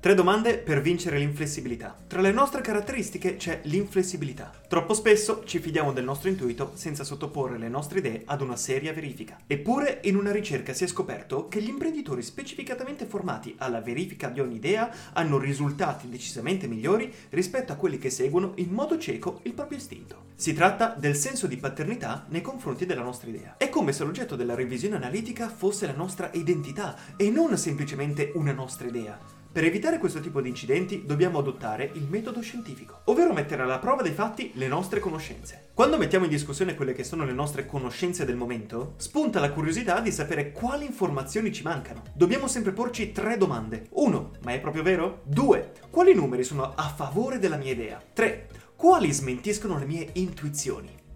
Tre domande per vincere l'inflessibilità. Tra le nostre caratteristiche c'è l'inflessibilità. Troppo spesso ci fidiamo del nostro intuito senza sottoporre le nostre idee ad una seria verifica. Eppure in una ricerca si è scoperto che gli imprenditori specificatamente formati alla verifica di ogni idea hanno risultati decisamente migliori rispetto a quelli che seguono in modo cieco il proprio istinto. Si tratta del senso di paternità nei confronti della nostra idea. È come se l'oggetto della revisione analitica fosse la nostra identità e non semplicemente una nostra idea. Per evitare questo tipo di incidenti dobbiamo adottare il metodo scientifico, ovvero mettere alla prova dei fatti le nostre conoscenze. Quando mettiamo in discussione quelle che sono le nostre conoscenze del momento, spunta la curiosità di sapere quali informazioni ci mancano. Dobbiamo sempre porci tre domande. 1. Ma è proprio vero? 2. Quali numeri sono a favore della mia idea? 3. Quali smentiscono le mie intuizioni?